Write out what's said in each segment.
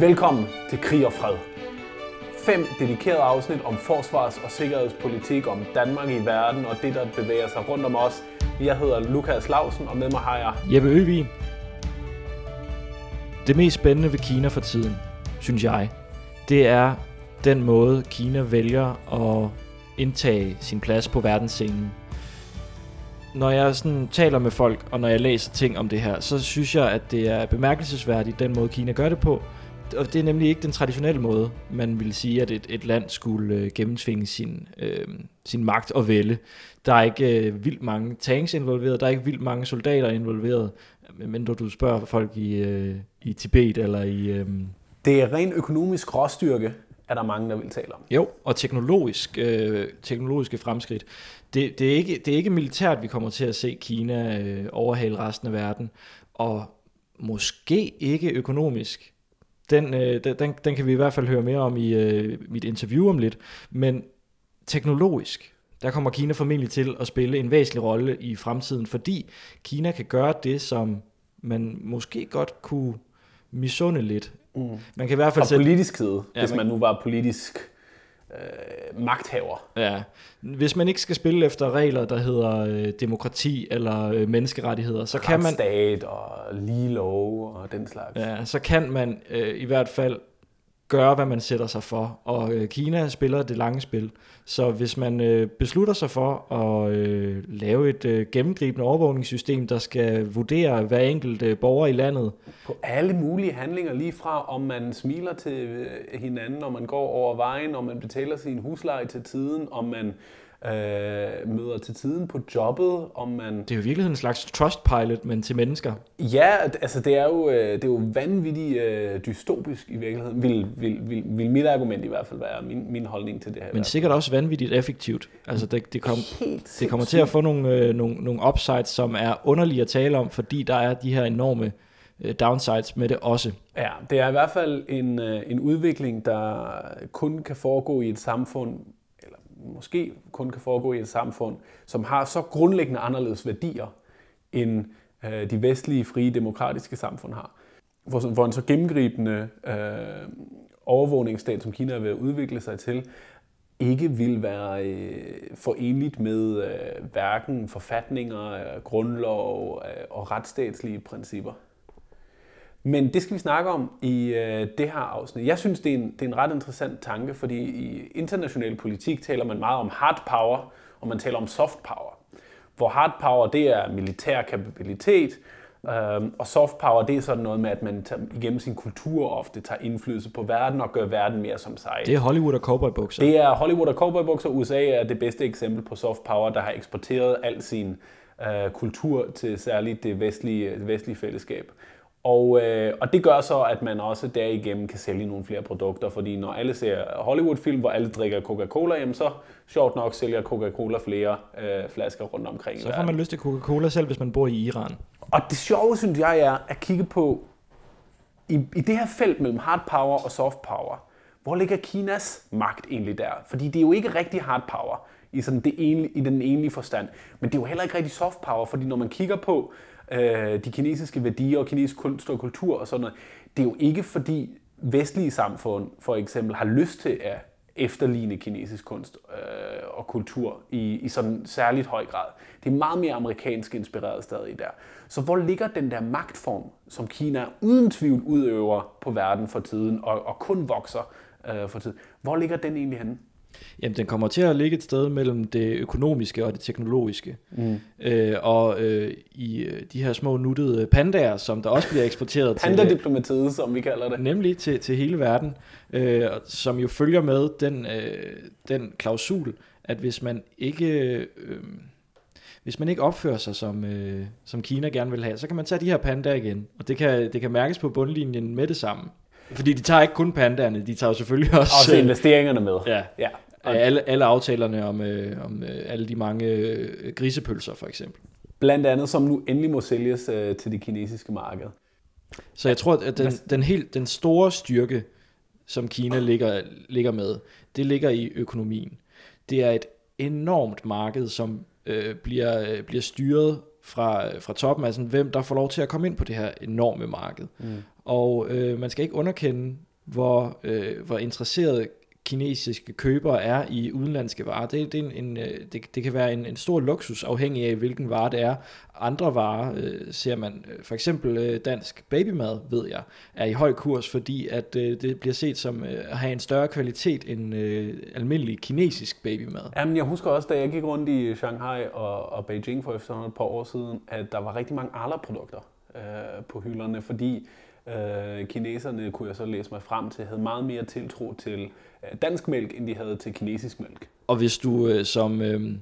Velkommen til Krig og Fred. Fem dedikerede afsnit om forsvars- og sikkerhedspolitik, om Danmark i verden og det, der bevæger sig rundt om os. Jeg hedder Lukas Lausen, og med mig har jeg... Jeppe Øvig. Det mest spændende ved Kina for tiden, synes jeg, det er den måde, Kina vælger at indtage sin plads på verdensscenen. Når jeg sådan taler med folk, og når jeg læser ting om det her, så synes jeg, at det er bemærkelsesværdigt, den måde Kina gør det på. Og det er nemlig ikke den traditionelle måde, man vil sige, at et, et land skulle øh, gennemtvinge sin, øh, sin magt og vælge. Der er ikke øh, vildt mange tanks involveret, der er ikke vildt mange soldater involveret, men du spørger folk i, øh, i Tibet eller i... Øh, Det er ren økonomisk råstyrke, er der mange, der vil tale om. Jo, og teknologisk, øh, teknologiske fremskridt. Det, det, er ikke, det er ikke militært, vi kommer til at se Kina øh, overhale resten af verden, og måske ikke økonomisk. Den, øh, den, den kan vi i hvert fald høre mere om i øh, mit interview om lidt, men teknologisk, der kommer Kina formentlig til at spille en væsentlig rolle i fremtiden, fordi Kina kan gøre det, som man måske godt kunne misunde lidt. Mm. Man kan i hvert fald Fra sætte, politisk side, Ja, hvis man- man nu var politisk øh, magthaver. Ja, hvis man ikke skal spille efter regler, der hedder øh, demokrati eller øh, menneskerettigheder, så kan man, Retsstat og lige lov og den slags. ja, så kan man øh, i hvert fald gøre, hvad man sætter sig for. Og øh, Kina spiller det lange spil. Så hvis man øh, beslutter sig for at øh, lave et øh, gennemgribende overvågningssystem, der skal vurdere hver enkelt øh, borger i landet, På alle mulige handlinger, lige fra om man smiler til øh, hinanden, om man går over vejen, om man betaler sin husleje til tiden, om man øh, møder til tiden på jobbet, om man... det er jo i virkeligheden en slags trustpilot, men til mennesker. Ja, altså det er jo, øh, det er jo vanvittigt øh, dystopisk i virkeligheden, vil, vil, vil, vil mit argument i hvert fald være, min, min holdning til det her. Men sikkert også vanvittigt effektivt. Altså det, det, kom, Det kommer til at få nogle, øh, nogle, nogle upsides, som er underlige at tale om, fordi der er de her enorme øh, downsides med det også. Ja, det er i hvert fald en, øh, en udvikling, der kun kan foregå i et samfund, måske kun kan foregå i et samfund, som har så grundlæggende anderledes værdier, end øh, de vestlige, frie, demokratiske samfund har. Hvor, hvor en så gennemgribende øh, overvågningsstat, som Kina er ved at udvikle sig til, ikke vil være øh, forenligt med øh, hverken forfatninger, øh, grundlov øh, og retsstatslige principper. Men det skal vi snakke om i øh, det her afsnit. Jeg synes, det er, en, det er en ret interessant tanke, fordi i international politik taler man meget om hard power, og man taler om soft power. Hvor hard power, det er militær kapabilitet, øhm, og soft power, det er sådan noget med, at man tager, igennem sin kultur ofte tager indflydelse på verden og gør verden mere som sig. Det er Hollywood og cowboybukser. Det er Hollywood og cowboybukser. USA er det bedste eksempel på soft power, der har eksporteret al sin øh, kultur til særligt det vestlige, det vestlige fællesskab. Og, øh, og det gør så, at man også derigennem kan sælge nogle flere produkter, fordi når alle ser Hollywood-film, hvor alle drikker Coca-Cola, jamen så sjovt nok sælger Coca-Cola flere øh, flasker rundt omkring Så får man lyst til Coca-Cola selv, hvis man bor i Iran. Og det sjove, synes jeg, er at kigge på, i, i det her felt mellem hard power og soft power, hvor ligger Kinas magt egentlig der? Fordi det er jo ikke rigtig hard power i, sådan det enlige, i den enlige forstand, men det er jo heller ikke rigtig soft power, fordi når man kigger på øh, de kinesiske værdier og kinesisk kunst og kultur og sådan noget, det er jo ikke fordi vestlige samfund for eksempel har lyst til at efterligne kinesisk kunst øh, og kultur i, i sådan særligt høj grad. Det er meget mere amerikansk inspireret stadig der. Så hvor ligger den der magtform, som Kina uden tvivl udøver på verden for tiden, og, og kun vokser øh, for tiden? Hvor ligger den egentlig henne? Jamen, den kommer til at ligge et sted mellem det økonomiske og det teknologiske. Mm. Øh, og øh, i øh, de her små nuttede pandaer, som der også bliver eksporteret til... Panda-diplomatiet, som vi kalder det. Nemlig til, til hele verden, øh, som jo følger med den, øh, den klausul, at hvis man ikke... Øh, hvis man ikke opfører sig, som, øh, som Kina gerne vil have, så kan man tage de her pandaer igen. Og det kan, det kan mærkes på bundlinjen med det samme. Fordi de tager ikke kun pandaerne, de tager jo selvfølgelig også... Også øh, investeringerne med. Ja, ja. Alle, alle aftalerne om, øh, om øh, alle de mange øh, grisepølser, for eksempel. Blandt andet, som nu endelig må sælges øh, til det kinesiske marked. Så jeg tror, at den, den, helt, den store styrke, som Kina ligger, ligger med, det ligger i økonomien. Det er et enormt marked, som øh, bliver, øh, bliver styret fra, fra toppen, altså hvem der får lov til at komme ind på det her enorme marked. Mm. Og øh, man skal ikke underkende hvor, øh, hvor interesseret kinesiske købere er i udenlandske varer. Det, det, er en, en, øh, det, det kan være en, en stor luksus afhængig af, hvilken vare det er. Andre varer øh, ser man, øh, for eksempel øh, dansk babymad, ved jeg, er i høj kurs, fordi at øh, det bliver set som øh, at have en større kvalitet end øh, almindelig kinesisk babymad. Jamen, jeg husker også, da jeg gik rundt i Shanghai og, og Beijing for efterhånden et par år siden, at der var rigtig mange Arla-produkter øh, på hylderne, fordi øh, kineserne, kunne jeg så læse mig frem til, havde meget mere tiltro til øh, dansk mælk, end de havde til kinesisk mælk. Og hvis du øh, som øh,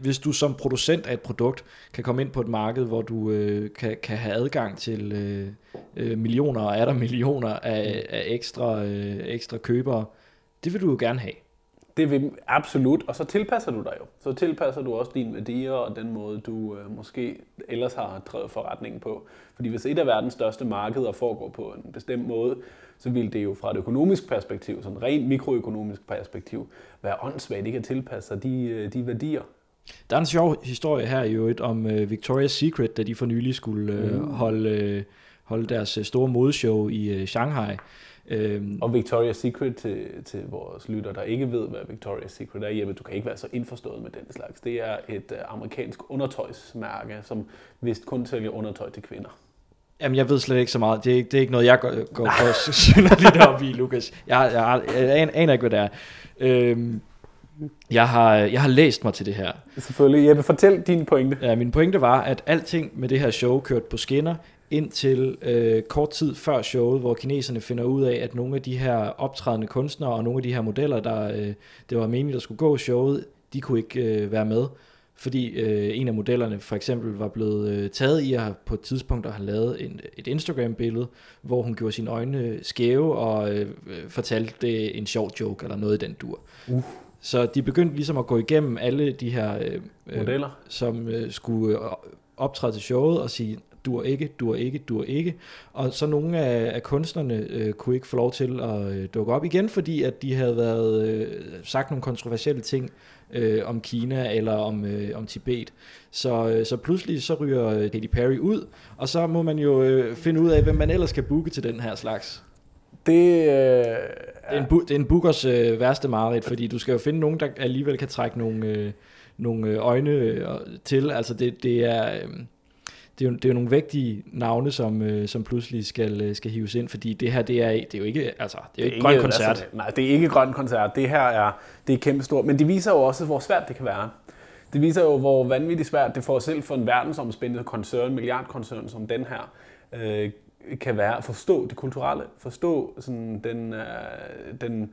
hvis du som producent af et produkt kan komme ind på et marked, hvor du øh, kan, kan have adgang til øh, øh millioner og er der millioner af, af ekstra, øh, ekstra købere, det vil du jo gerne have. Det vil absolut, og så tilpasser du dig jo. Så tilpasser du også dine værdier og den måde, du øh, måske ellers har drevet forretningen på. Fordi hvis et af verdens største markeder foregår på en bestemt måde, så vil det jo fra et økonomisk perspektiv, sådan rent mikroøkonomisk perspektiv, være åndssvagt ikke at tilpasse sig de, øh, de værdier. Der er en sjov historie her i øvrigt om uh, Victoria's Secret, da de for nylig skulle uh, holde, uh, holde deres store modeshow i uh, Shanghai. Øhm, og Victoria's Secret til, til vores lytter, der ikke ved, hvad Victoria's Secret er, Jeppe, du kan ikke være så indforstået med den slags. Det er et uh, amerikansk undertøjsmærke, som vist kun sælger undertøj til kvinder. Jamen, jeg ved slet ikke så meget. Det er, det er ikke noget, jeg går, går på synderligt op i, Lukas. Jeg, jeg, jeg, aner ikke, hvad det er. Øhm, jeg har, jeg har læst mig til det her. Selvfølgelig. Jeppe, fortæl din pointe. Ja, min pointe var, at alting med det her show kørte på skinner, indtil øh, kort tid før showet, hvor kineserne finder ud af, at nogle af de her optrædende kunstnere og nogle af de her modeller, der øh, det var meningen, der skulle gå showet, de kunne ikke øh, være med. Fordi øh, en af modellerne for eksempel var blevet øh, taget i at på et tidspunkt at have lavet en, et Instagram-billede, hvor hun gjorde sine øjne skæve og øh, fortalte det en sjov joke eller noget i den dur. Uh. Så de begyndte ligesom at gå igennem alle de her øh, øh modeller, som øh, skulle optræde til showet og sige, dur ikke, dur ikke, dur ikke. Og så nogle af, af kunstnerne øh, kunne ikke få lov til at øh, dukke op igen, fordi at de havde været øh, sagt nogle kontroversielle ting øh, om Kina eller om, øh, om Tibet. Så, øh, så pludselig så ryger øh, Katy Perry ud, og så må man jo øh, finde ud af, hvem man ellers skal booke til den her slags. Det, øh, det, er en bu- det er en bookers øh, værste mareridt, fordi du skal jo finde nogen, der alligevel kan trække nogle, øh, nogle øh, øjne øh, til. Altså det, det er... Øh, det er, jo, det er jo nogle vægtige navne, som, øh, som pludselig skal, øh, skal hives ind, fordi det her, det er, det er jo ikke, altså, det er jo ikke, grøn koncert. Altså, nej, det er ikke grøn koncert. Det her er, det er kæmpestort, men det viser jo også, hvor svært det kan være. Det viser jo, hvor vanvittigt svært det får selv for en verdensomspændende koncern, milliardkoncern som den her, øh, kan være at forstå det kulturelle, forstå sådan den, øh, den,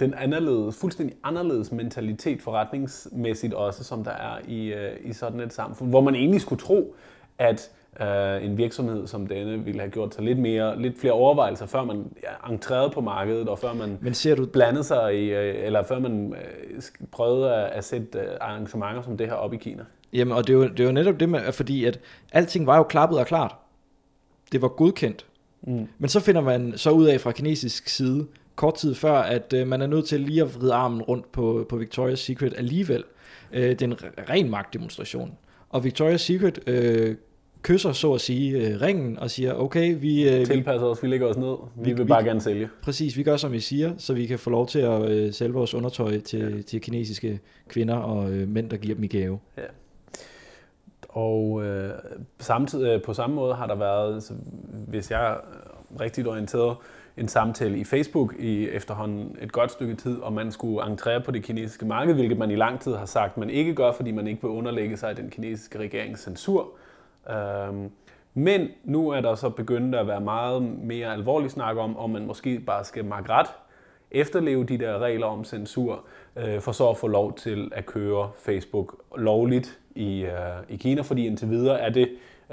den anderledes, fuldstændig anderledes mentalitet forretningsmæssigt også, som der er i, øh, i sådan et samfund, hvor man egentlig skulle tro, at øh, en virksomhed som denne ville have gjort sig lidt, mere, lidt flere overvejelser, før man entrerede på markedet, og før man Men ser du... blandede sig i, øh, eller før man øh, prøvede at, at sætte øh, arrangementer som det her op i Kina. Jamen, og det er jo, det er jo netop det med, fordi at alting var jo klappet og klart. Det var godkendt. Mm. Men så finder man så ud af fra kinesisk side, kort tid før, at øh, man er nødt til lige at vride armen rundt på, på Victoria's Secret alligevel. Øh, det er en ren magtdemonstration. Og Victoria's Secret øh, kysser så at sige øh, ringen og siger, okay, vi... Øh, Tilpasser os, vi lægger os ned, vi, vi vil bare vi, gerne sælge. Præcis, vi gør som vi siger, så vi kan få lov til at øh, sælge vores undertøj til, ja. til kinesiske kvinder og øh, mænd, der giver dem i gave. Ja. Og øh, samtidig, øh, på samme måde har der været, så, hvis jeg er rigtig orienteret, en samtale i Facebook i efterhånden et godt stykke tid, om man skulle entrere på det kinesiske marked, hvilket man i lang tid har sagt, man ikke gør, fordi man ikke vil underlægge sig den kinesiske regerings censur. Øhm, men nu er der så begyndt at være meget mere alvorlig snak om, om man måske bare skal makke ret, efterleve de der regler om censur, øh, for så at få lov til at køre Facebook lovligt i, øh, i Kina, fordi indtil videre er det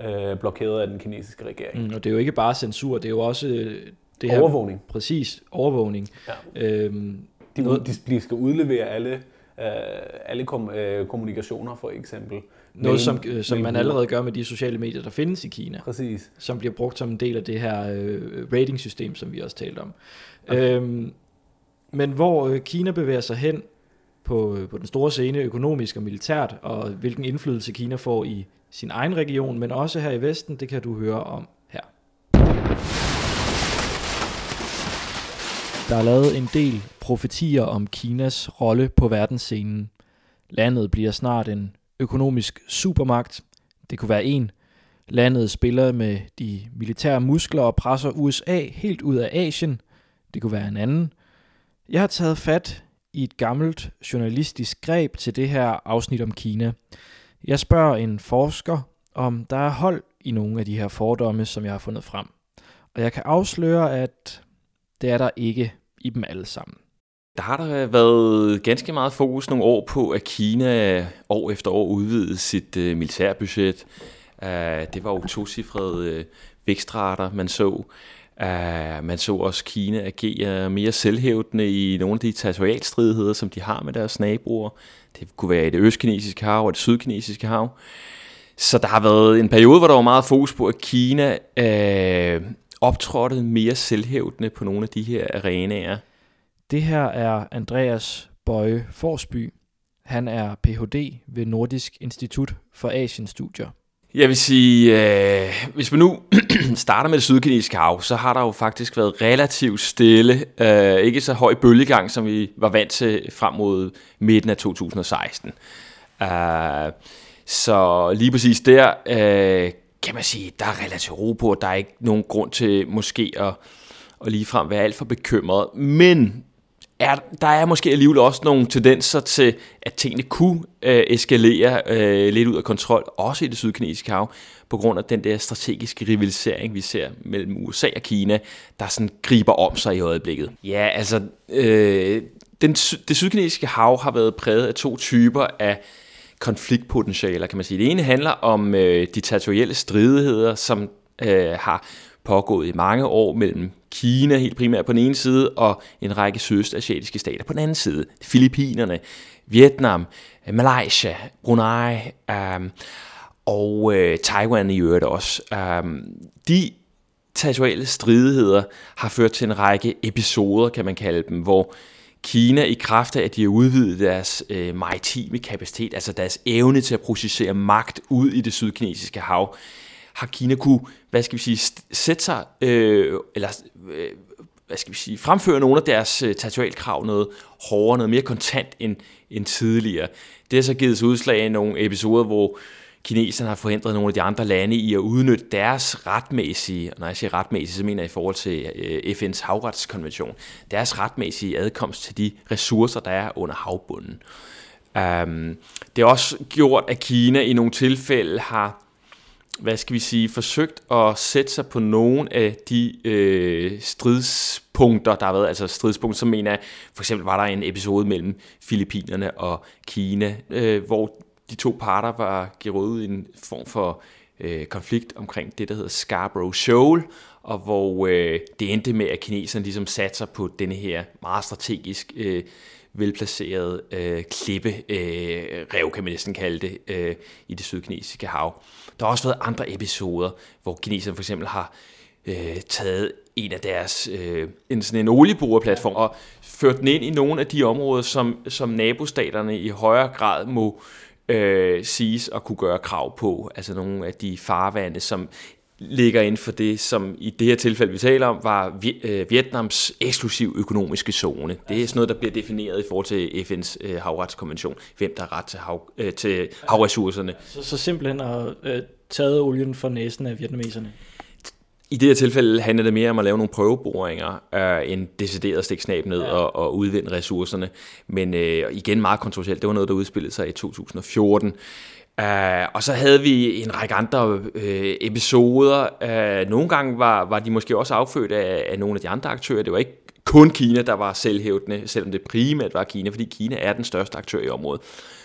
øh, blokeret af den kinesiske regering. Mm, og det er jo ikke bare censur, det er jo også øh, det her, overvågning. Præcis, overvågning. Ja. Øhm, de, noget, de skal udlevere alle, øh, alle kom, øh, kommunikationer, for eksempel. Noget, som, øh, som man allerede gør med de sociale medier, der findes i Kina. Præcis. Som bliver brugt som en del af det her øh, ratingsystem, som vi også talte om. Okay. Øhm, men hvor øh, Kina bevæger sig hen på, øh, på den store scene, økonomisk og militært, og hvilken indflydelse Kina får i sin egen region, men også her i Vesten, det kan du høre om Der er lavet en del profetier om Kinas rolle på verdensscenen. Landet bliver snart en økonomisk supermagt. Det kunne være en. Landet spiller med de militære muskler og presser USA helt ud af Asien. Det kunne være en anden. Jeg har taget fat i et gammelt journalistisk greb til det her afsnit om Kina. Jeg spørger en forsker, om der er hold i nogle af de her fordomme, som jeg har fundet frem. Og jeg kan afsløre, at det er der ikke i dem alle sammen. Der har der været ganske meget fokus nogle år på, at Kina år efter år udvidede sit øh, militærbudget. Uh, det var jo tocifrede øh, vækstrater, man så. Uh, man så også Kina agere mere selvhævdende i nogle af de territorialstridigheder, som de har med deres naboer. Det kunne være i det østkinesiske hav og det sydkinesiske hav. Så der har været en periode, hvor der var meget fokus på, at Kina øh, optrådte mere selvhævdende på nogle af de her arenaer. Det her er Andreas Bøje Forsby. Han er Ph.D. ved Nordisk Institut for Asienstudier. Jeg vil sige, øh, hvis man nu starter med det sydkinesiske hav, så har der jo faktisk været relativt stille. Øh, ikke så høj bølgegang, som vi var vant til frem mod midten af 2016. Øh, så lige præcis der øh, kan man sige, der er relativt ro på, der er ikke nogen grund til måske at, at ligefrem være alt for bekymret. Men er, der er måske alligevel også nogle tendenser til, at tingene kunne øh, eskalere øh, lidt ud af kontrol, også i det sydkinesiske hav, på grund af den der strategiske rivalisering, vi ser mellem USA og Kina, der sådan griber om sig i øjeblikket. Ja, altså, øh, den, det sydkinesiske hav har været præget af to typer af konfliktpotentialer, kan man sige. Det ene handler om øh, de territorielle stridigheder, som øh, har pågået i mange år mellem Kina helt primært på den ene side, og en række sydøstasiatiske stater på den anden side. Filippinerne, Vietnam, øh, Malaysia, Brunei øh, og øh, Taiwan i øvrigt også. Øh, de territoriale stridigheder har ført til en række episoder, kan man kalde dem, hvor Kina i kraft af, at de har udvidet deres øh, maritime kapacitet, altså deres evne til at processere magt ud i det sydkinesiske hav, har Kina kunne, hvad skal vi sige, sætte sig, øh, eller øh, hvad skal vi sige, fremføre nogle af deres øh, territorialkrav noget hårdere, noget mere kontant end, end tidligere. Det har så givet sig udslag i nogle episoder, hvor kineserne har forhindret nogle af de andre lande i at udnytte deres retmæssige, og når jeg siger retmæssige, så mener jeg i forhold til øh, FN's havretskonvention, deres retmæssige adkomst til de ressourcer, der er under havbunden. Um, det har også gjort, at Kina i nogle tilfælde har hvad skal vi sige, forsøgt at sætte sig på nogle af de øh, stridspunkter, der har været, altså stridspunkter, som mener jeg, for eksempel var der en episode mellem Filippinerne og Kina, øh, hvor de to parter var givet i en form for øh, konflikt omkring det, der hedder Scarborough Shoal, og hvor øh, det endte med, at kineserne ligesom satte sig på denne her meget strategisk øh, velplaceret øh, klippe øh, rev, kan man næsten kalde det, øh, i det sydkinesiske hav. Der har også været andre episoder, hvor kineserne for eksempel har øh, taget en af deres øh, en, sådan en olieboreplatform og ført den ind i nogle af de områder, som, som nabostaterne i højere grad må øh, siges at kunne gøre krav på. Altså nogle af de farvande, som ligger inden for det, som i det her tilfælde, vi taler om, var øh, Vietnams eksklusiv økonomiske zone. Det er sådan noget, der bliver defineret i forhold til FN's øh, havretskonvention, hvem der har ret til, hav, øh, til havressourcerne. Så, så simpelthen at øh, taget olien fra næsen af vietnameserne? I det her tilfælde handler det mere om at lave nogle prøveboringer, øh, end decideret stikke snab ned ja. og, og udvinde ressourcerne. Men øh, igen meget kontroversielt, det var noget, der udspillede sig i 2014. Uh, og så havde vi en række andre uh, episoder. Uh, nogle gange var, var de måske også affødt af, af nogle af de andre aktører. Det var ikke kun Kina, der var selvhævdende, selvom det primært var Kina, fordi Kina er den største aktør i området.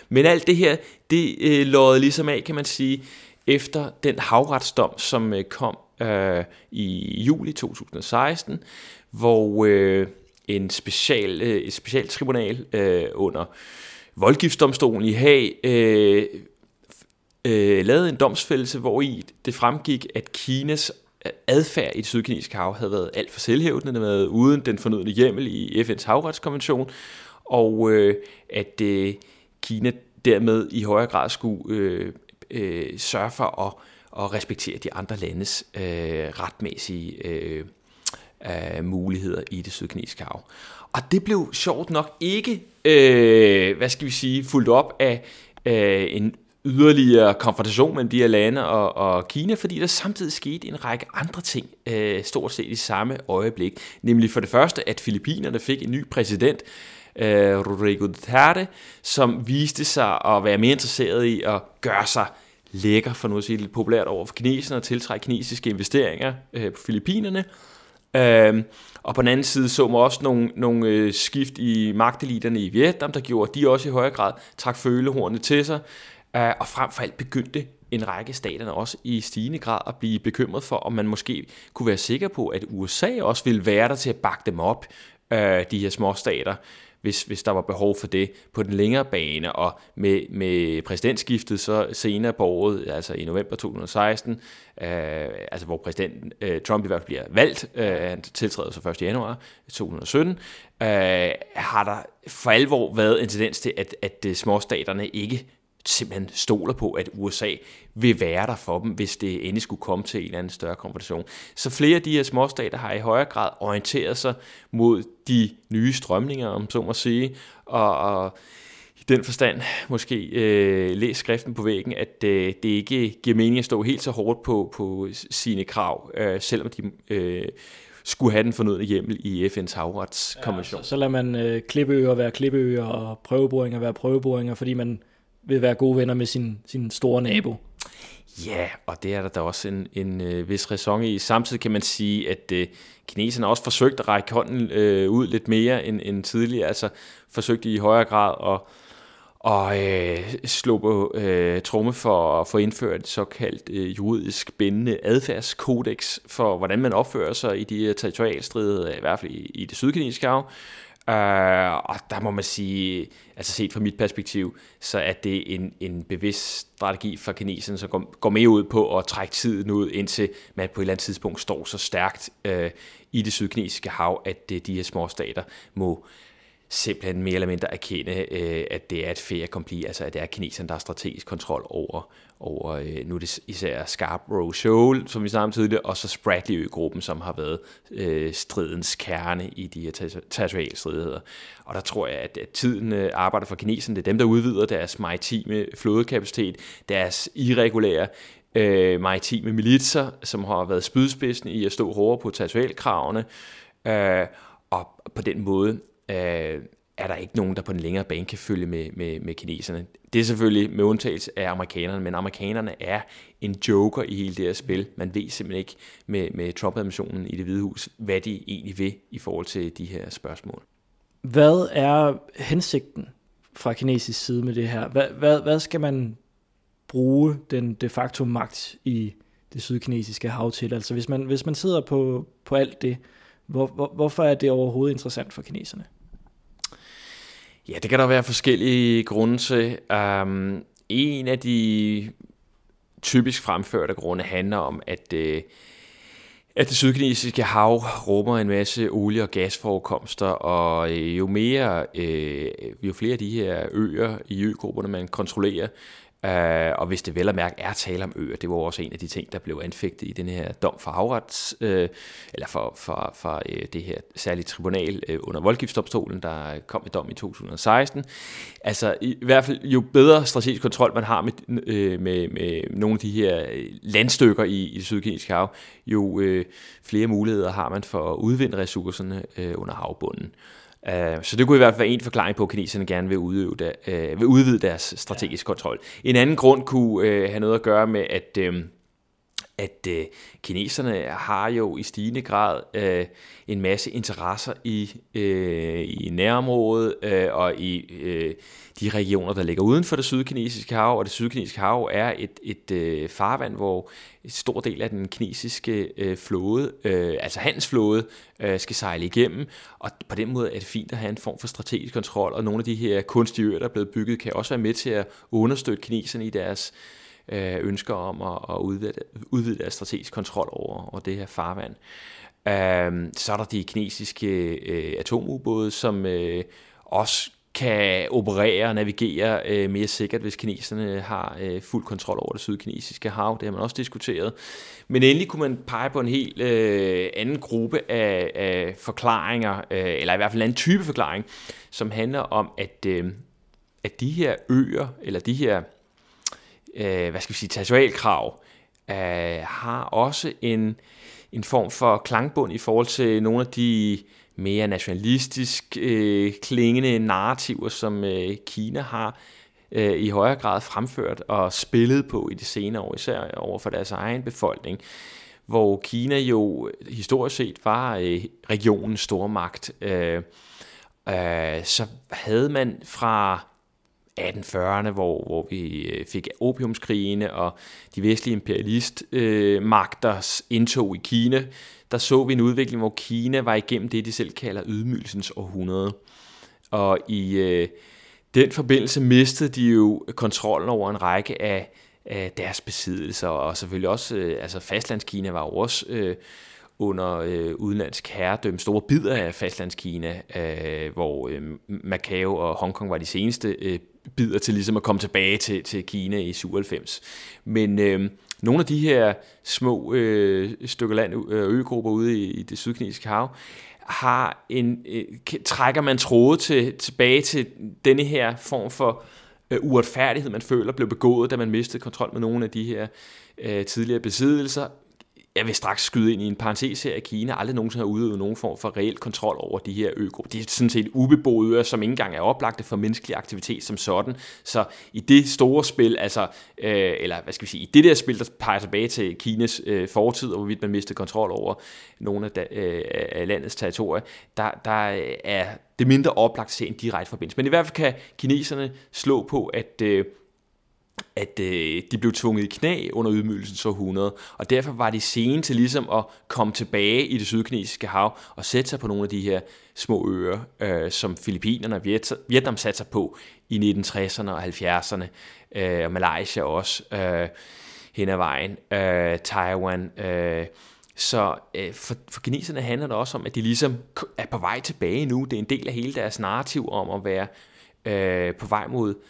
Men alt det her, det uh, låede ligesom af, kan man sige, efter den havretsdom, som uh, kom øh, i juli 2016, hvor øh, en special, øh, et specialtribunal tribunal under voldgiftsdomstolen i Haag øh, øh, lavede en domsfældelse, hvor i det fremgik, at Kinas adfærd i det sydkinesiske hav havde været alt for selvhævdende, den havde været uden den fornødne hjemmel i FN's havretskonvention, og øh, at øh, Kina dermed i højere grad skulle øh, øh, sørge for at, og respektere de andre landes øh, retmæssige øh, øh, muligheder i det sydkinesiske hav. Og det blev sjovt nok ikke, øh, hvad skal vi sige, fuldt op af øh, en yderligere konfrontation mellem de her lande og, og Kina, fordi der samtidig skete en række andre ting, øh, stort set i samme øjeblik. Nemlig for det første, at Filippinerne fik en ny præsident, øh, Rodrigo Duterte, som viste sig at være mere interesseret i at gøre sig lækker, for nu at sige lidt populært over for kineserne, og tiltrække kinesiske investeringer øh, på Filippinerne. Øh, og på den anden side så man også nogle, nogle øh, skift i magteliterne i Vietnam, der gjorde, at de også i højere grad trak følehornene til sig. Øh, og frem for alt begyndte en række staterne også i stigende grad at blive bekymret for, om man måske kunne være sikker på, at USA også ville være der til at bakke dem op, øh, de her små stater, hvis, hvis der var behov for det på den længere bane. Og med, med præsidentskiftet så senere på året, altså i november 2016, øh, altså hvor præsident øh, Trump i hvert fald bliver valgt, øh, han tiltræder så 1. januar 2017, øh, har der for alvor været en tendens til, at, at øh, småstaterne ikke simpelthen stoler på, at USA vil være der for dem, hvis det endelig skulle komme til en eller anden større konfrontation. Så flere af de her småstater har i højere grad orienteret sig mod de nye strømninger, om så må sige, og, og i den forstand måske øh, læs skriften på væggen, at øh, det ikke giver mening at stå helt så hårdt på, på sine krav, øh, selvom de øh, skulle have den fornødne hjemmel i FN's havretskonvention. Ja, så, så lader man øh, klippeøer være klippeøer og prøveboringer være prøveboringer, fordi man vil være gode venner med sin, sin store nabo. Ja, og det er der da også en, en øh, vis ræson i. Samtidig kan man sige, at øh, kineserne også forsøgt at række hånden øh, ud lidt mere end, end tidligere. Altså forsøgt i højere grad at og øh, slå på øh, tromme for at få indført et såkaldt øh, juridisk bindende adfærdskodex for, hvordan man opfører sig i de øh, territorialstridede, i hvert fald i, i det sydkinesiske hav. Øh, og der må man sige, altså set fra mit perspektiv, så er det en, en bevidst strategi for kineserne, som går, går mere ud på at trække tiden ud, indtil man på et eller andet tidspunkt står så stærkt uh, i det sydkinesiske hav, at uh, de her små stater må simpelthen mere eller mindre erkende, uh, at det er et fair kompli, altså at det er kineserne, der har strategisk kontrol over, over øh, nu er det især Scarborough Shoal, som vi snakkede tidligere, og så Spratly-øgruppen, som har været øh, stridens kerne i de her territoriale stridigheder. Og der tror jeg, at, at tiden øh, arbejder for kineserne. Det er dem, der udvider deres maritime flådekapacitet, deres irregulære øh, maritime militser, som har været spydspidsen i at stå hårdere på territorialkravene, øh, og på den måde øh, er der ikke nogen, der på den længere bane kan følge med, med, med kineserne. Det er selvfølgelig med undtagelse af amerikanerne, men amerikanerne er en joker i hele det her spil. Man ved simpelthen ikke med, med Trump-administrationen i det hvide hus, hvad de egentlig vil i forhold til de her spørgsmål. Hvad er hensigten fra kinesisk side med det her? Hvad, hvad, hvad skal man bruge den de facto magt i det sydkinesiske hav til? Altså hvis man, hvis man sidder på, på alt det, hvor, hvor, hvorfor er det overhovedet interessant for kineserne? Ja, det kan der være forskellige grunde til. Um, en af de typisk fremførte grunde handler om, at, uh, at det sydkinesiske hav rummer en masse olie- og gasforekomster, og øh, jo mere, uh, jo flere af de her øer i øgrupperne, man kontrollerer, Øh, og hvis det vel at mærke er tale om øer, det var også en af de ting, der blev anfægtet i den her dom for havrets, øh, eller for, for, for øh, det her særlige tribunal øh, under voldgiftsdomstolen, der kom med dom i 2016. Altså i, i hvert fald, jo bedre strategisk kontrol man har med, øh, med, med nogle af de her landstykker i, i det sydkinesiske hav, jo øh, flere muligheder har man for at udvinde ressourcerne øh, under havbunden. Uh, så det kunne i hvert fald være en forklaring på, at kineserne gerne vil, udøve der, uh, vil udvide deres strategiske kontrol. En anden grund kunne uh, have noget at gøre med, at, uh, at øh, kineserne har jo i stigende grad øh, en masse interesser i, øh, i nærområdet øh, og i øh, de regioner, der ligger uden for det sydkinesiske hav, og det sydkinesiske hav er et, et øh, farvand, hvor en stor del af den kinesiske øh, flåde, øh, altså handelsflåde, øh, skal sejle igennem, og på den måde er det fint at have en form for strategisk kontrol, og nogle af de her kunstige øer, der er blevet bygget, kan også være med til at understøtte kineserne i deres øh, Øh, ønsker om at, at udvide, udvide deres strategisk kontrol over, over det her farvand. Øh, så er der de kinesiske øh, atomubåde, som øh, også kan operere og navigere øh, mere sikkert, hvis kineserne har øh, fuld kontrol over det sydkinesiske hav. Det har man også diskuteret. Men endelig kunne man pege på en helt øh, anden gruppe af, af forklaringer, øh, eller i hvert fald en anden type forklaring, som handler om, at, øh, at de her øer, eller de her, øh, hvad skal vi sige, territorialkrav, øh, har også en, en form for klangbund i forhold til nogle af de mere nationalistisk øh, klingende narrativer, som øh, Kina har øh, i højere grad fremført og spillet på i de senere år, især over for deres egen befolkning, hvor Kina jo historisk set var øh, regionens stormagt. Øh, øh, så havde man fra 1840'erne, hvor, hvor vi øh, fik opiumskrigene og de vestlige imperialistmagters øh, indtog i Kina, der så vi en udvikling, hvor Kina var igennem det, de selv kalder ydmygelsens århundrede. Og i øh, den forbindelse mistede de jo kontrollen over en række af, af deres besiddelser, og selvfølgelig også, øh, altså fastlandskina var jo også øh, under øh, udenlandsk herredømme, store bidder af fastlandskina, øh, hvor øh, Macau og Hongkong var de seneste øh, bider til ligesom at komme tilbage til, til Kina i 97. Men øh, nogle af de her små øh, stykker land, øh, øgrupper ude i, i det sydkinesiske hav, har en, øh, trækker man tråde til, tilbage til denne her form for øh, uretfærdighed, man føler blev begået, da man mistede kontrol med nogle af de her øh, tidligere besiddelser, jeg vil straks skyde ind i en parentes her, at Kina aldrig nogensinde har udøvet nogen form for reel kontrol over de her øgrupper. Det er sådan set ubeboede øer, som ikke engang er oplagte for menneskelig aktivitet som sådan. Så i det store spil, altså, øh, eller hvad skal vi sige, i det der spil, der peger tilbage til Kinas øh, fortid, og hvorvidt man mistede kontrol over nogle af, da, øh, af landets territorier, der, der er det mindre oplagt at se en direkte forbindelse. Men i hvert fald kan kineserne slå på, at øh, at øh, de blev tvunget i knæ under ydmygelsens århundrede, og derfor var de sene til ligesom at komme tilbage i det sydkinesiske hav og sætte sig på nogle af de her små øer, øh, som Filippinerne og Vietnam satte sig på i 1960'erne og 70'erne, øh, og Malaysia også øh, hen ad vejen, øh, Taiwan. Øh, så øh, for, for kineserne handler det også om, at de ligesom er på vej tilbage nu. Det er en del af hele deres narrativ om at være øh, på vej mod Øh,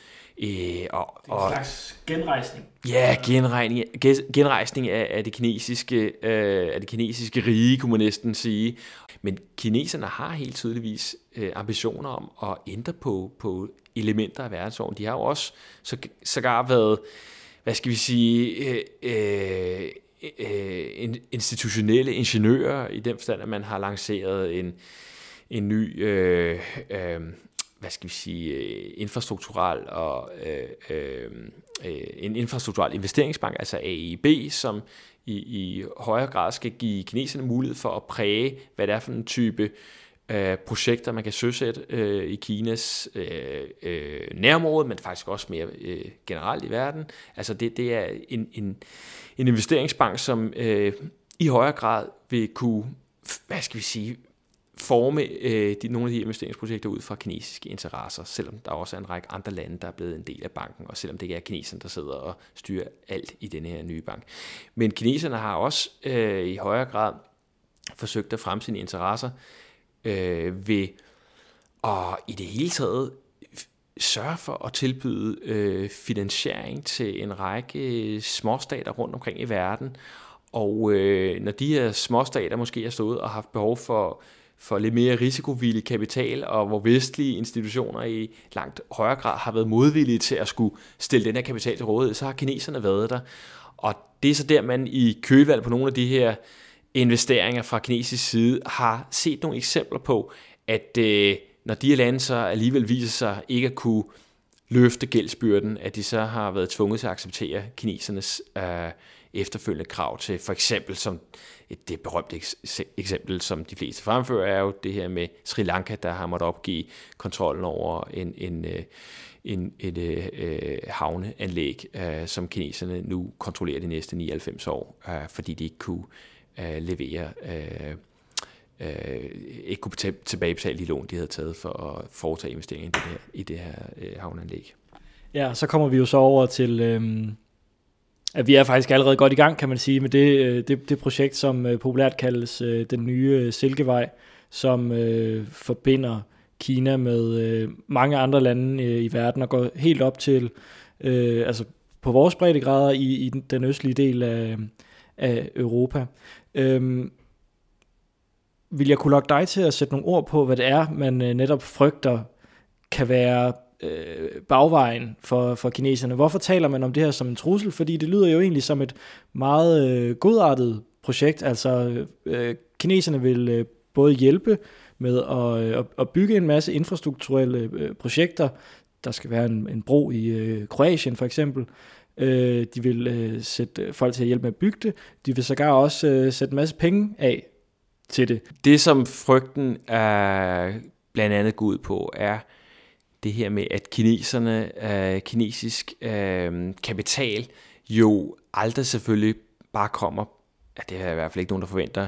og, det er en slags genrejsning. Ja, genrejsning, genrejsning af, af, det kinesiske, øh, af det kinesiske rige, kunne man næsten sige. Men kineserne har helt tydeligvis øh, ambitioner om at ændre på, på elementer af verdensordenen. De har jo også så, sågar været, hvad skal vi sige, øh, øh, øh, institutionelle ingeniører i den forstand, at man har lanceret en, en ny øh, øh, hvad skal vi sige, infrastruktural infrastrukturel og øh, øh, øh, en infrastrukturel investeringsbank, altså AIB, som i, i højere grad skal give kineserne mulighed for at præge, hvad det er for en type øh, projekter, man kan søsætte øh, i Kinas øh, øh, nærområde, men faktisk også mere øh, generelt i verden. Altså det, det er en, en, en investeringsbank, som øh, i højere grad vil kunne, hvad skal vi sige, forme øh, de, nogle af de investeringsprojekter ud fra kinesiske interesser, selvom der også er en række andre lande, der er blevet en del af banken, og selvom det ikke er kineserne, der sidder og styrer alt i denne her nye bank. Men kineserne har også øh, i højere grad forsøgt at fremme sine interesser øh, ved at i det hele taget sørge for at tilbyde øh, finansiering til en række øh, småstater rundt omkring i verden. Og øh, når de her småstater måske har stået og haft behov for for lidt mere risikovillig kapital, og hvor vestlige institutioner i langt højere grad har været modvillige til at skulle stille den her kapital til rådighed, så har kineserne været der. Og det er så der, man i kølvalg på nogle af de her investeringer fra kinesisk side har set nogle eksempler på, at øh, når de her lande så alligevel viser sig ikke at kunne løfte gældsbyrden, at de så har været tvunget til at acceptere kinesernes øh, efterfølgende krav til, for eksempel som et, det berømte eksempel, som de fleste fremfører, er jo det her med Sri Lanka, der har måttet opgive kontrollen over en, en, øh, en, en, et øh, havneanlæg, øh, som kineserne nu kontrollerer de næste 99 år, øh, fordi de ikke kunne levere øh, øh, ikke kunne tilbagebetale de lån, de havde taget for at foretage investeringer i det her, i det her øh, havneanlæg. Ja, så kommer vi jo så over til, øh, at vi er faktisk allerede godt i gang, kan man sige, med det, øh, det, det projekt, som øh, populært kaldes øh, den nye Silkevej, som øh, forbinder Kina med øh, mange andre lande øh, i verden og går helt op til, øh, altså på vores breddegrader i, i den østlige del af, af Europa. Øhm, vil jeg kunne lokke dig til at sætte nogle ord på, hvad det er, man øh, netop frygter kan være øh, bagvejen for, for kineserne? Hvorfor taler man om det her som en trussel? Fordi det lyder jo egentlig som et meget øh, godartet projekt. Altså, øh, kineserne vil øh, både hjælpe med at, øh, at bygge en masse infrastrukturelle øh, projekter. Der skal være en, en bro i øh, Kroatien for eksempel. Øh, de vil øh, sætte folk til at hjælpe med at bygge det. De vil sågar også øh, sætte en masse penge af til det. Det, som frygten er blandt andet går ud på, er det her med, at kineserne, øh, kinesisk øh, kapital jo aldrig selvfølgelig bare kommer, ja, det er i hvert fald ikke nogen, der forventer,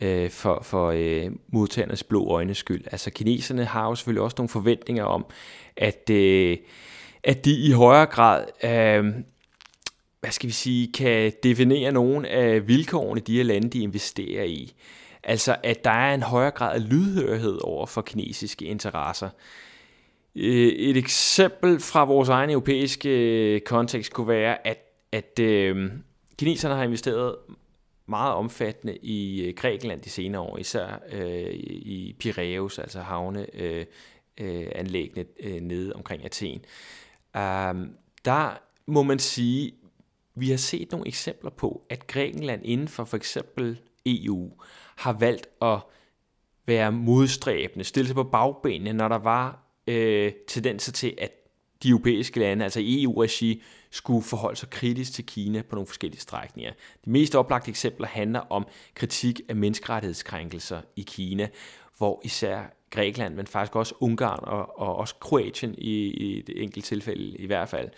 øh, for, for øh, modtagernes blå øjnes skyld. Altså kineserne har jo selvfølgelig også nogle forventninger om, at, øh, at de i højere grad øh, hvad skal vi sige, kan definere nogle af vilkårene i de her lande, de investerer i. Altså, at der er en højere grad af lydhørighed over for kinesiske interesser. Øh, Øh, et eksempel fra vores egen europæiske øh, kontekst kunne være, at, at øh, kineserne har investeret meget omfattende i øh, Grækenland de senere år, især øh, i Piraeus, altså havne øh, øh, øh, nede omkring Athen. Um, der må man sige, vi har set nogle eksempler på, at Grækenland inden for for eksempel EU har valgt at være modstræbende, stille sig på bagbenene, når der var øh, tendenser til, at de europæiske lande, altså EU-regi, skulle forholde sig kritisk til Kina på nogle forskellige strækninger. De mest oplagte eksempler handler om kritik af menneskerettighedskrænkelser i Kina, hvor især Grækenland, men faktisk også Ungarn og, og også Kroatien i, i det enkelte tilfælde i hvert fald,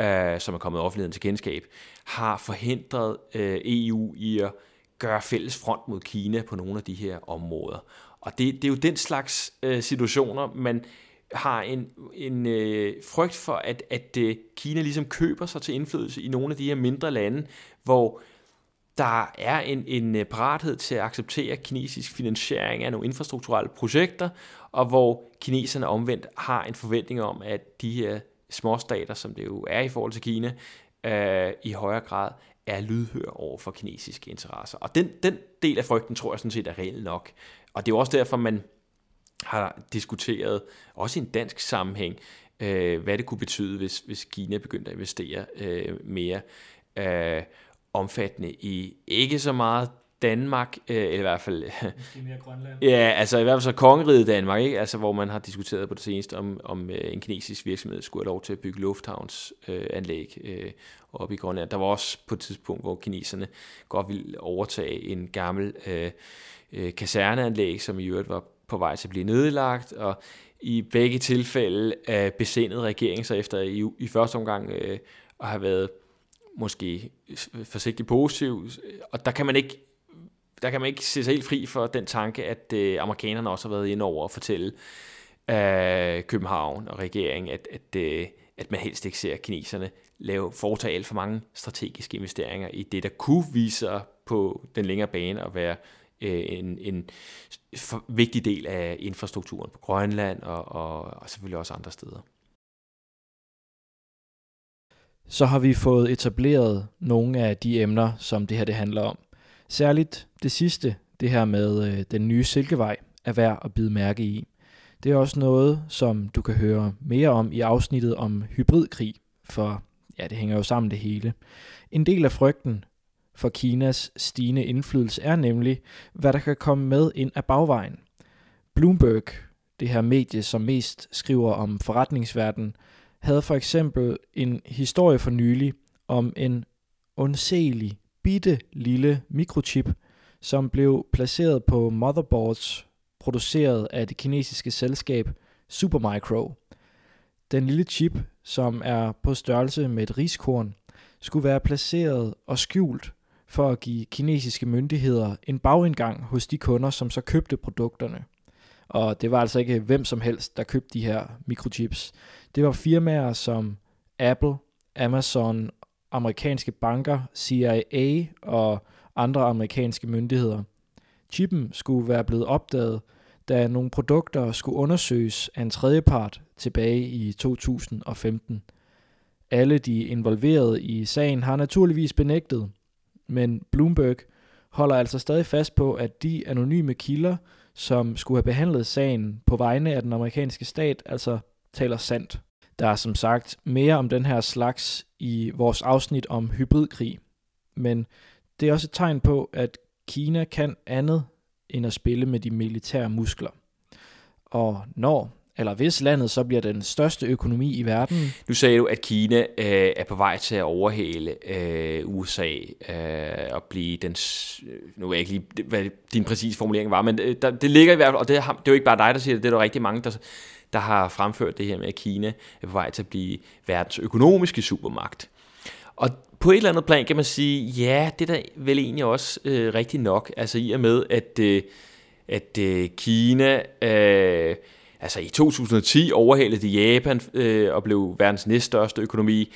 øh, som er kommet offentligheden til kendskab, har forhindret øh, EU i at gøre fælles front mod Kina på nogle af de her områder. Og det, det er jo den slags øh, situationer, man har en, en øh, frygt for, at, at øh, Kina ligesom køber sig til indflydelse i nogle af de her mindre lande, hvor der er en, en øh, parathed til at acceptere kinesisk finansiering af nogle infrastrukturelle projekter, og hvor kineserne omvendt har en forventning om, at de her småstater, som det jo er i forhold til Kina, øh, i højere grad er lydhør over for kinesiske interesser. Og den, den del af frygten tror jeg sådan set er reelt nok. Og det er jo også derfor, man har diskuteret, også i en dansk sammenhæng, øh, hvad det kunne betyde, hvis, hvis Kina begyndte at investere øh, mere øh, omfattende i ikke så meget Danmark, øh, eller i hvert fald... mere Grønland. Ja, altså i hvert fald så kongeriget Danmark, ikke? Altså, hvor man har diskuteret på det seneste, om, om øh, en kinesisk virksomhed skulle have lov til at bygge lufthavnsanlæg øh, øh, oppe i Grønland. Der var også på et tidspunkt, hvor kineserne godt ville overtage en gammel øh, øh, kaserneanlæg, som i øvrigt var på vej til at blive nedlagt, og i begge tilfælde er besindet regeringen så efter i, i første omgang øh, at have været måske forsigtigt positiv, og der kan man ikke der kan man ikke se sig helt fri for den tanke, at øh, amerikanerne også har været inde over at fortælle øh, København og regeringen, at, at, øh, at man helst ikke ser kineserne lave foretage alt for mange strategiske investeringer i det, der kunne vise sig på den længere bane at være øh, en, en for, vigtig del af infrastrukturen på Grønland og, og, og selvfølgelig også andre steder. Så har vi fået etableret nogle af de emner, som det her det handler om. Særligt det sidste, det her med øh, den nye Silkevej, er værd at bide mærke i. Det er også noget, som du kan høre mere om i afsnittet om hybridkrig, for ja, det hænger jo sammen det hele. En del af frygten for Kinas stigende indflydelse er nemlig, hvad der kan komme med ind af bagvejen. Bloomberg, det her medie, som mest skriver om forretningsverdenen, havde for eksempel en historie for nylig om en ondselig, bitte lille mikrochip, som blev placeret på motherboards produceret af det kinesiske selskab Supermicro. Den lille chip, som er på størrelse med et riskorn, skulle være placeret og skjult for at give kinesiske myndigheder en bagindgang hos de kunder, som så købte produkterne. Og det var altså ikke hvem som helst, der købte de her mikrochips. Det var firmaer som Apple, Amazon amerikanske banker, CIA og andre amerikanske myndigheder. Chippen skulle være blevet opdaget, da nogle produkter skulle undersøges af en tredjepart tilbage i 2015. Alle de involverede i sagen har naturligvis benægtet, men Bloomberg holder altså stadig fast på, at de anonyme kilder, som skulle have behandlet sagen på vegne af den amerikanske stat, altså taler sandt. Der er som sagt mere om den her slags i vores afsnit om hybridkrig, men det er også et tegn på, at Kina kan andet end at spille med de militære muskler. Og når eller hvis landet så bliver den største økonomi i verden. Nu sagde du, at Kina øh, er på vej til at overhale øh, USA øh, og blive den... Nu ved jeg ikke lige, hvad din præcise formulering var, men øh, der, det ligger i hvert fald, og det det er jo ikke bare dig, der siger det, det er der rigtig mange, der, der har fremført det her med, at Kina er på vej til at blive verdens økonomiske supermagt. Og på et eller andet plan kan man sige, ja, det er da vel egentlig også øh, rigtigt nok, altså i og med, at, øh, at øh, Kina... Øh, altså i 2010 overhalede de Japan øh, og blev verdens næststørste økonomi.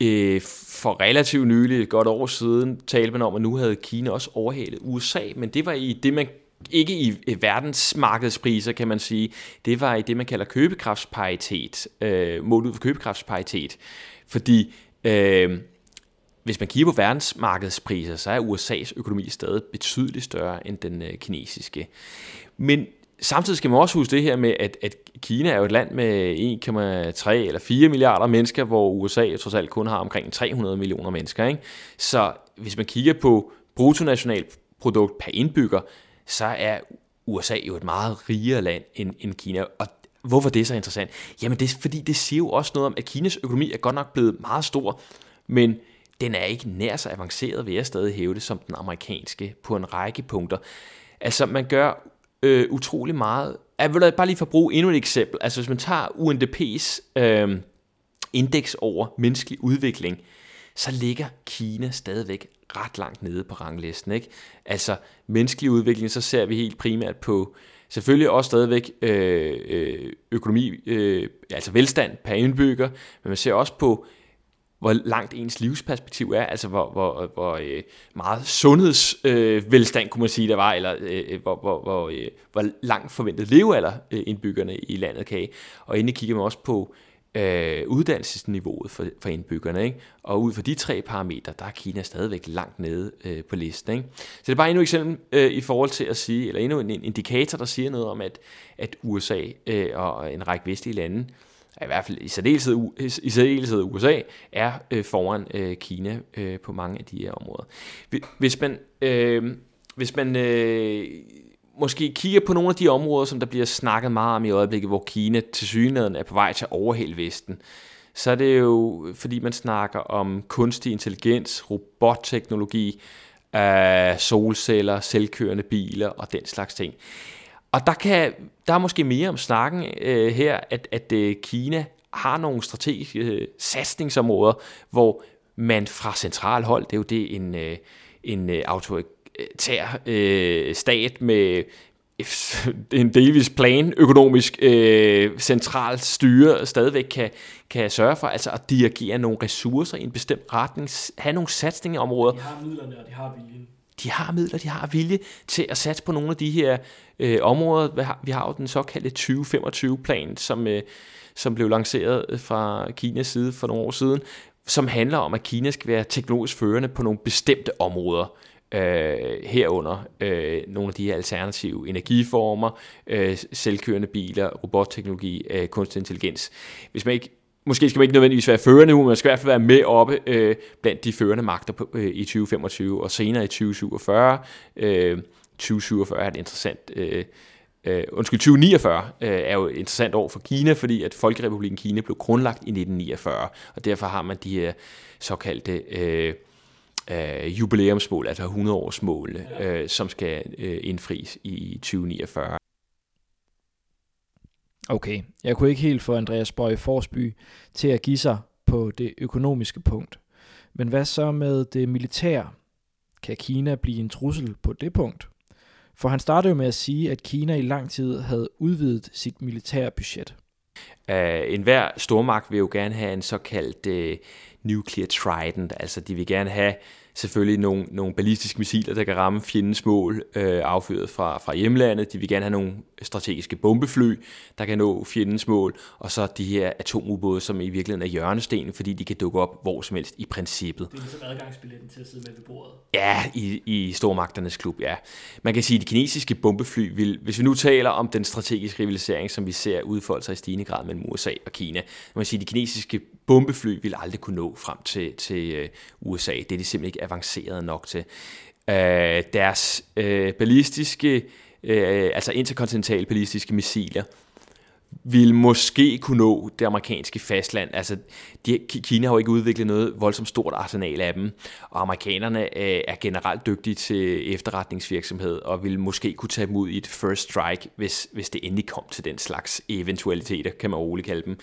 Øh, for relativt nylig, godt år siden, talte man om, at nu havde Kina også overhalet USA, men det var i det, man ikke i verdensmarkedspriser, kan man sige. Det var i det, man kalder købekraftsparitet, øh, målet ud for købekraftsparitet. Fordi øh, hvis man kigger på verdensmarkedspriser, så er USA's økonomi stadig betydeligt større end den øh, kinesiske. Men samtidig skal man også huske det her med, at, at Kina er jo et land med 1,3 eller 4 milliarder mennesker, hvor USA trods alt kun har omkring 300 millioner mennesker. Ikke? Så hvis man kigger på bruttonationalprodukt per indbygger, så er USA jo et meget rigere land end, end Kina. Og hvorfor det er så interessant? Jamen det er fordi, det siger jo også noget om, at Kinas økonomi er godt nok blevet meget stor, men den er ikke nær så avanceret, vil jeg stadig hæve det, som den amerikanske på en række punkter. Altså man gør øh, utrolig meget. Jeg vil bare lige for at bruge endnu et eksempel. Altså hvis man tager UNDP's øh, indeks over menneskelig udvikling, så ligger Kina stadigvæk ret langt nede på ranglisten. Ikke? Altså menneskelig udvikling, så ser vi helt primært på selvfølgelig også stadigvæk øh, øh, økonomi, øh, altså velstand per indbygger, men man ser også på hvor langt ens livsperspektiv er, altså hvor, hvor, hvor øh, meget sundhedsvelstand, øh, kunne man sige, der var, eller øh, hvor, hvor, hvor, øh, hvor langt forventet levealder øh, indbyggerne i landet kan. Og endelig kigger man også på øh, uddannelsesniveauet for, for indbyggerne. Ikke? Og ud fra de tre parametre, der er Kina stadigvæk langt nede øh, på listen. Ikke? Så det er bare endnu et eksempel øh, i forhold til at sige, eller endnu en indikator, der siger noget om, at, at USA øh, og en række vestlige lande i hvert fald i særdeleshed, i særdeleshed USA, er øh, foran øh, Kina øh, på mange af de her områder. Hvis man, øh, hvis man øh, måske kigger på nogle af de områder, som der bliver snakket meget om i øjeblikket, hvor Kina til synligheden er på vej til at overhælde Vesten, så er det jo, fordi man snakker om kunstig intelligens, robotteknologi, øh, solceller, selvkørende biler og den slags ting. Og der, kan, der er måske mere om snakken øh, her, at, at øh, Kina har nogle strategiske øh, satsningsområder, hvor man fra central hold, det er jo det en, øh, en øh, autoritær øh, stat med en delvis plan økonomisk øh, centralt styre stadigvæk kan, kan sørge for, altså at dirigere nogle ressourcer i en bestemt retning, have nogle satsningeområder. De har midlerne, og de har viljen de har midler, de har vilje til at satse på nogle af de her øh, områder. Vi har, vi har jo den såkaldte 2025-plan, som, øh, som blev lanceret øh, fra Kinas side for nogle år siden, som handler om, at Kina skal være teknologisk førende på nogle bestemte områder. Øh, herunder øh, nogle af de her alternative energiformer, øh, selvkørende biler, robotteknologi, øh, kunstig intelligens. Hvis man ikke måske skal man ikke nødvendigvis være førende nu, men man skal i hvert fald være med oppe øh, blandt de førende magter på, øh, i 2025, og senere i 2047. Øh, 2047 er et interessant... Øh, øh, undskyld, 2049 øh, er jo et interessant år for Kina, fordi at Folkerepubliken Kina blev grundlagt i 1949, og derfor har man de her såkaldte øh, øh, jubilæumsmål, altså 100-årsmål, øh, som skal øh, indfries i 2049. Okay, jeg kunne ikke helt få Andreas Bøje Forsby til at give sig på det økonomiske punkt. Men hvad så med det militære? Kan Kina blive en trussel på det punkt? For han startede jo med at sige, at Kina i lang tid havde udvidet sit militære budget. Øh, uh, en hver stormagt vil jo gerne have en såkaldt uh, nuclear trident, altså de vil gerne have selvfølgelig nogle, nogle ballistiske missiler, der kan ramme fjendens mål, øh, affyret fra, fra hjemlandet. De vil gerne have nogle strategiske bombefly, der kan nå fjendens mål, og så de her atomubåde, som i virkeligheden er hjørnestenen, fordi de kan dukke op hvor som helst i princippet. Det er ligesom adgangsbilletten til at sidde med ved bordet. Ja, i, i stormagternes klub, ja. Man kan sige, at de kinesiske bombefly vil, hvis vi nu taler om den strategiske rivalisering, som vi ser udfolde sig i stigende grad mellem USA og Kina, man kan sige, at de kinesiske bombefly vil aldrig kunne nå frem til, til øh, USA. Det er de simpelthen ikke avanceret nok til. Øh, deres øh, ballistiske, øh, altså interkontinentale ballistiske missiler, vil måske kunne nå det amerikanske fastland. Altså, de, Kina har jo ikke udviklet noget voldsomt stort arsenal af dem, og amerikanerne øh, er generelt dygtige til efterretningsvirksomhed, og vil måske kunne tage dem ud i et first strike, hvis, hvis det endelig kom til den slags eventualiteter, kan man roligt kalde dem.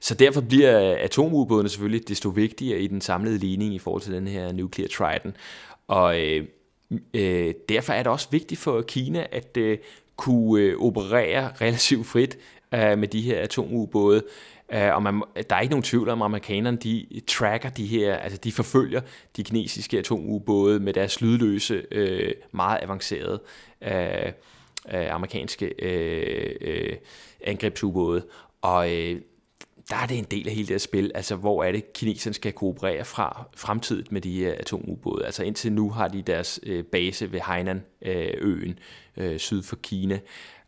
Så derfor bliver atomubådene selvfølgelig desto vigtigere i den samlede ligning i forhold til den her Nuclear trident. Og øh, øh, derfor er det også vigtigt for Kina at øh, kunne øh, operere relativt frit øh, med de her atomubåde. Uh, og man, der er ikke nogen tvivl om, at amerikanerne de tracker de her, altså de forfølger de kinesiske atomubåde med deres lydløse, uh, meget avancerede uh, amerikanske uh, uh, angrebsubåde. Og uh, der er det en del af hele det her spil, altså hvor er det, kineserne skal kooperere fra fremtidigt med de her atomubåde. Altså indtil nu har de deres base ved Hainan-øen syd for Kina,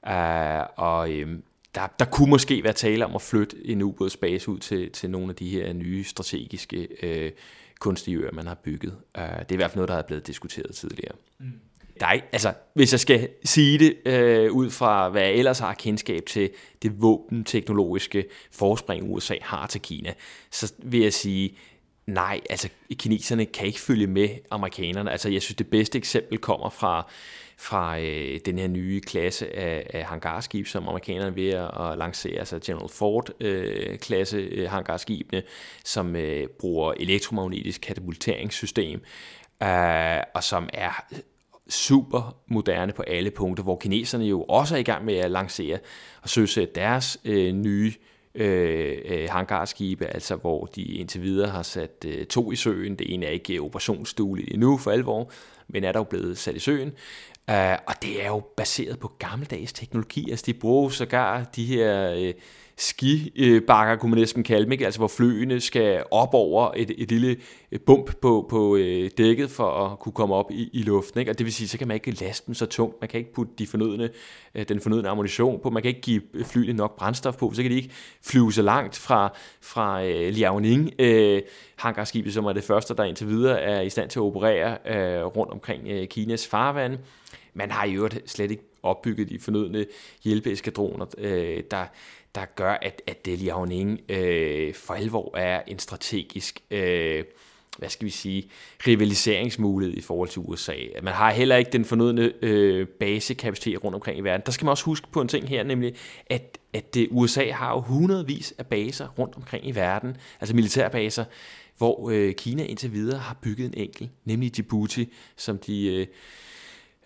uh, og øhm, der, der kunne måske være tale om at flytte en ubådsbase ud til, til nogle af de her nye strategiske øh, kunstige øer, man har bygget. Uh, det er i hvert fald noget, der er blevet diskuteret tidligere. Mm. Der er, altså, hvis jeg skal sige det øh, ud fra, hvad jeg ellers har kendskab til det våbenteknologiske forspring, USA har til Kina, så vil jeg sige, nej, altså kineserne kan ikke følge med amerikanerne. Altså jeg synes, det bedste eksempel kommer fra fra øh, den her nye klasse af, af hangarskib, som amerikanerne er ved at lancere, altså General Ford-klasse øh, øh, hangarskibene, som øh, bruger elektromagnetisk katapulteringssystem, øh, og som er super moderne på alle punkter, hvor kineserne jo også er i gang med at lancere og søsætte deres øh, nye øh, Øh, øh, hangarskibe, altså hvor de indtil videre har sat øh, to i søen. Det ene er ikke operationsstueligt endnu for alvor, men er dog blevet sat i søen. Øh, og det er jo baseret på gammeldags teknologi. Altså de bruger sågar de her Øh, skibakker, kunne man næsten kalde dem, ikke? altså hvor fløene skal op over et, et lille øh, bump på, på øh, dækket for at kunne komme op i, i luften. Ikke? Og det vil sige, så kan man ikke laste dem så tungt, man kan ikke putte de fornødne, øh, den fornødne ammunition på, man kan ikke give flyene nok brændstof på, så kan de ikke flyve så langt fra, fra uh, Liaoning, uh, hangarskibet, som er det første, der indtil videre er i stand til at operere uh, rundt omkring uh, Kinas farvand. Man har i øvrigt slet ikke opbygget de fornødne hjælpeeskadroner, øh, der, der gør, at, at Liaoning øh, for alvor er en strategisk øh, hvad skal vi sige, rivaliseringsmulighed i forhold til USA. Man har heller ikke den fornødne øh, basekapacitet rundt omkring i verden. Der skal man også huske på en ting her, nemlig at, at det, USA har jo hundredvis af baser rundt omkring i verden, altså militærbaser, hvor øh, Kina indtil videre har bygget en enkelt, nemlig Djibouti, som de... Øh,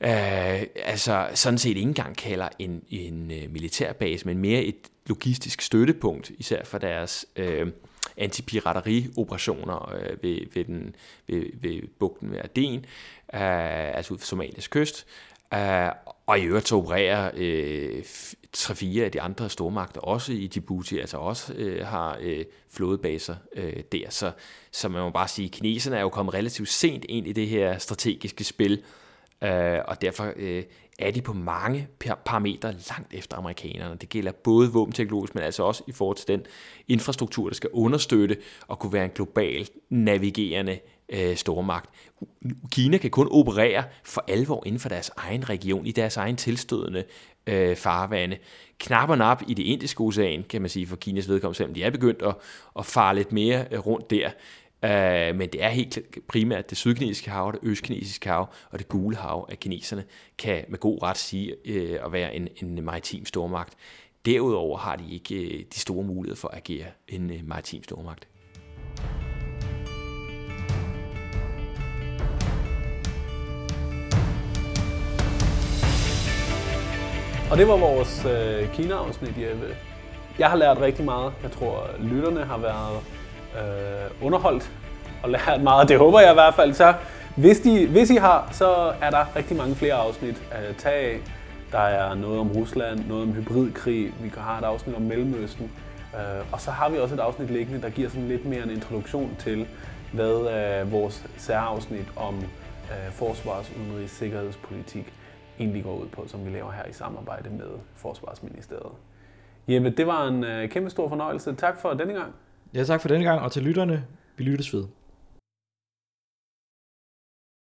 øh, altså sådan set ikke engang kalder en, en øh, militærbase, men mere et logistisk støttepunkt, især for deres øh, antipiraterioperationer øh, ved, ved, den, ved, ved bugten ved Aden, øh, altså ud for Somalias kyst. Øh, og i øvrigt så opererer øh, tre-fire af de andre stormagter også i Djibouti, altså også øh, har øh, flådebaser øh, der. Så, så man må bare sige, at kineserne er jo kommet relativt sent ind i det her strategiske spil, Øh, og derfor øh, er de på mange parametre langt efter amerikanerne. Det gælder både våbenteknologisk, men altså også i forhold til den infrastruktur, der skal understøtte og kunne være en global navigerende øh, stormagt. Kina kan kun operere for alvor inden for deres egen region, i deres egen tilstødende øh, farvande. Knap og nap i det indiske ocean, kan man sige, for Kinas vedkommende, selvom de er begyndt at, at fare lidt mere øh, rundt der. Øh, men det er helt primært det sydkinesiske hav, det østkinesiske hav og det gule hav, at kineserne kan med god ret sige øh, at være en, en maritim stormagt. Derudover har de ikke øh, de store muligheder for at agere en øh, maritim stormagt. Og det var vores øh, Kina-afsnit, Jeppe. Jeg har lært rigtig meget. Jeg tror, lytterne har været øh, underholdt og lært meget. Det håber jeg i hvert fald. Så Hvis, de, hvis I har, så er der rigtig mange flere afsnit at tage af. Der er noget om Rusland, noget om hybridkrig, vi har et afsnit om Mellemøsten. Øh, og så har vi også et afsnit liggende, der giver sådan lidt mere en introduktion til, hvad øh, vores særafsnit om øh, forsvars-, udenrigs- sikkerhedspolitik egentlig går ud på, som vi laver her i samarbejde med Forsvarsministeriet. Jeppe, det var en øh, kæmpe stor fornøjelse. Tak for denne gang. Ja, tak for denne gang, og til lytterne, vi lyttes ved.